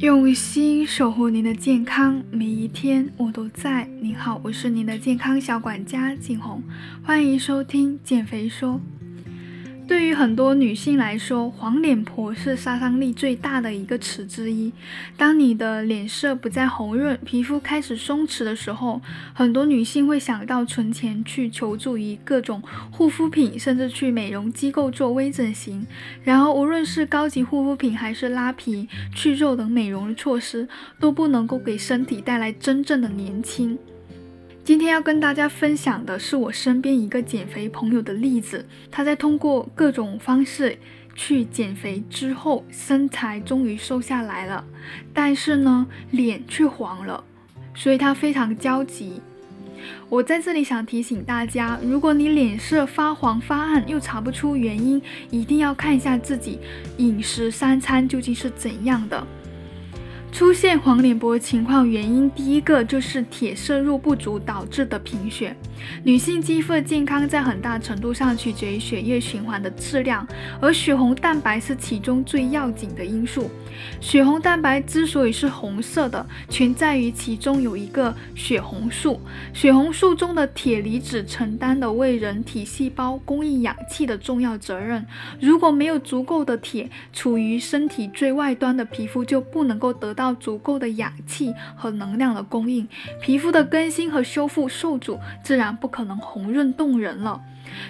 用心守护您的健康，每一天我都在。您好，我是您的健康小管家景红，欢迎收听减肥说。对于很多女性来说，黄脸婆是杀伤力最大的一个词之一。当你的脸色不再红润，皮肤开始松弛的时候，很多女性会想到存钱去求助于各种护肤品，甚至去美容机构做微整形。然而，无论是高级护肤品，还是拉皮、去皱等美容的措施，都不能够给身体带来真正的年轻。今天要跟大家分享的是我身边一个减肥朋友的例子，他在通过各种方式去减肥之后，身材终于瘦下来了，但是呢，脸却黄了，所以他非常焦急。我在这里想提醒大家，如果你脸色发黄发暗又查不出原因，一定要看一下自己饮食三餐究竟是怎样的。出现黄脸婆情况原因，第一个就是铁摄入不足导致的贫血。女性肌肤的健康在很大程度上取决于血液循环的质量，而血红蛋白是其中最要紧的因素。血红蛋白之所以是红色的，全在于其中有一个血红素。血红素中的铁离子承担的为人体细胞供应氧气的重要责任。如果没有足够的铁，处于身体最外端的皮肤就不能够得到足够的氧气和能量的供应，皮肤的更新和修复受阻，自然不可能红润动人了。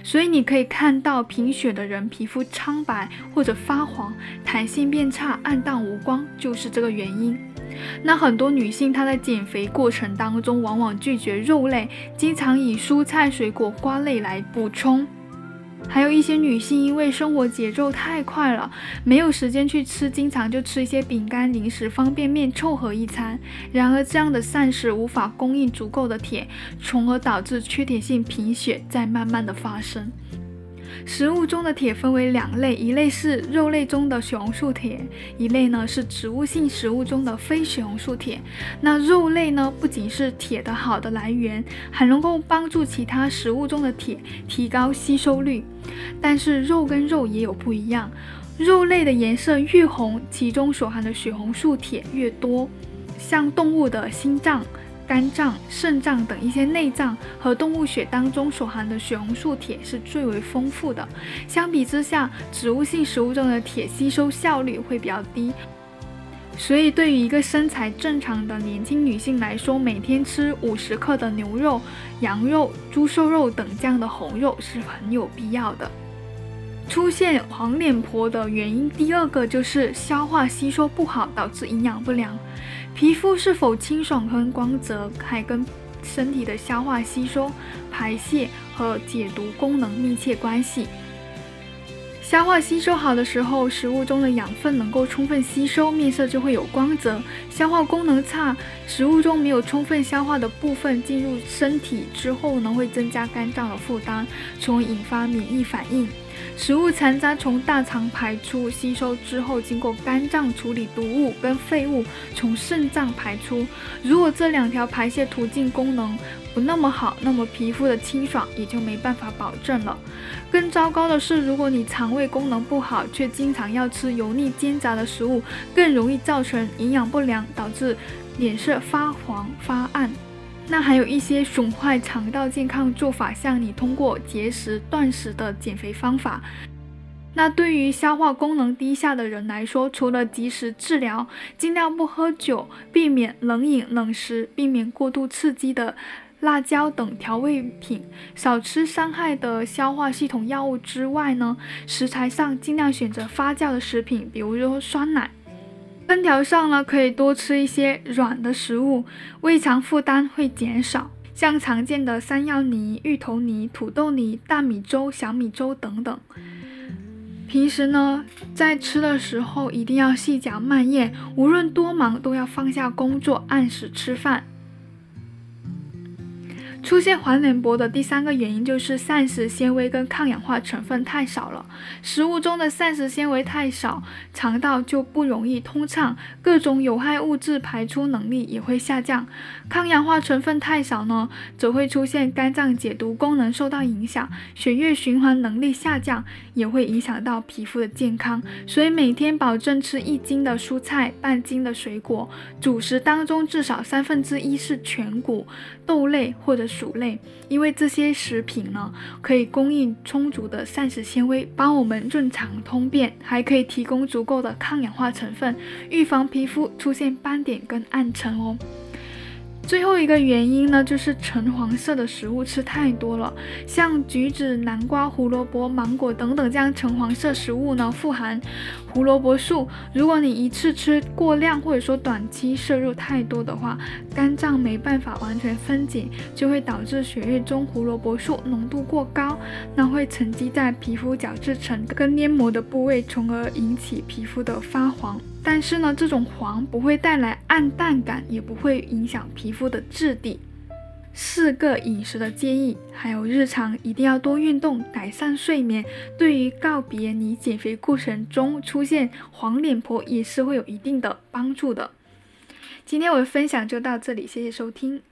所以你可以看到贫血的人皮肤苍白或者发黄，弹性变差，暗淡无光，就是这个原因。那很多女性她在减肥过程当中，往往拒绝肉类，经常以蔬菜、水果、瓜类来补充。还有一些女性因为生活节奏太快了，没有时间去吃，经常就吃一些饼干、零食、方便面凑合一餐。然而，这样的膳食无法供应足够的铁，从而导致缺铁性贫血在慢慢的发生。食物中的铁分为两类，一类是肉类中的血红素铁，一类呢是植物性食物中的非血红素铁。那肉类呢，不仅是铁的好的来源，还能够帮助其他食物中的铁提高吸收率。但是肉跟肉也有不一样，肉类的颜色越红，其中所含的血红素铁越多。像动物的心脏。肝脏、肾脏等一些内脏和动物血当中所含的血红素铁是最为丰富的。相比之下，植物性食物中的铁吸收效率会比较低。所以，对于一个身材正常的年轻女性来说，每天吃五十克的牛肉、羊肉、猪瘦肉等这样的红肉是很有必要的。出现黄脸婆的原因，第二个就是消化吸收不好，导致营养不良。皮肤是否清爽和光泽，还跟身体的消化吸收、排泄和解毒功能密切关系。消化吸收好的时候，食物中的养分能够充分吸收，面色就会有光泽。消化功能差，食物中没有充分消化的部分进入身体之后呢，会增加肝脏的负担，从而引发免疫反应。食物残渣从大肠排出，吸收之后经过肝脏处理毒物跟废物，从肾脏排出。如果这两条排泄途径功能不那么好，那么皮肤的清爽也就没办法保证了。更糟糕的是，如果你肠胃功能不好，却经常要吃油腻煎炸的食物，更容易造成营养不良，导致脸色发黄发暗。那还有一些损坏肠道健康做法，像你通过节食、断食的减肥方法。那对于消化功能低下的人来说，除了及时治疗，尽量不喝酒，避免冷饮冷食，避免过度刺激的辣椒等调味品，少吃伤害的消化系统药物之外呢，食材上尽量选择发酵的食品，比如说酸奶。烹调上呢，可以多吃一些软的食物，胃肠负担会减少。像常见的山药泥、芋头泥、土豆泥、大米粥、小米粥等等。平时呢，在吃的时候一定要细嚼慢咽，无论多忙都要放下工作，按时吃饭。出现黄脸婆的第三个原因就是膳食纤维跟抗氧化成分太少了。食物中的膳食纤维太少，肠道就不容易通畅，各种有害物质排出能力也会下降。抗氧化成分太少呢，则会出现肝脏解毒功能受到影响，血液循环能力下降，也会影响到皮肤的健康。所以每天保证吃一斤的蔬菜，半斤的水果，主食当中至少三分之一是全谷、豆类或者。薯类，因为这些食品呢，可以供应充足的膳食纤维，帮我们润肠通便，还可以提供足够的抗氧化成分，预防皮肤出现斑点跟暗沉哦。最后一个原因呢，就是橙黄色的食物吃太多了，像橘子、南瓜、胡萝卜、芒果等等这样橙黄色食物呢，富含胡萝卜素。如果你一次吃过量，或者说短期摄入太多的话，肝脏没办法完全分解，就会导致血液中胡萝卜素浓度过高，那会沉积在皮肤角质层跟黏膜的部位，从而引起皮肤的发黄。但是呢，这种黄不会带来暗淡感，也不会影响皮肤肤的质地。四个饮食的建议，还有日常一定要多运动，改善睡眠，对于告别你减肥过程中出现黄脸婆也是会有一定的帮助的。今天我的分享就到这里，谢谢收听。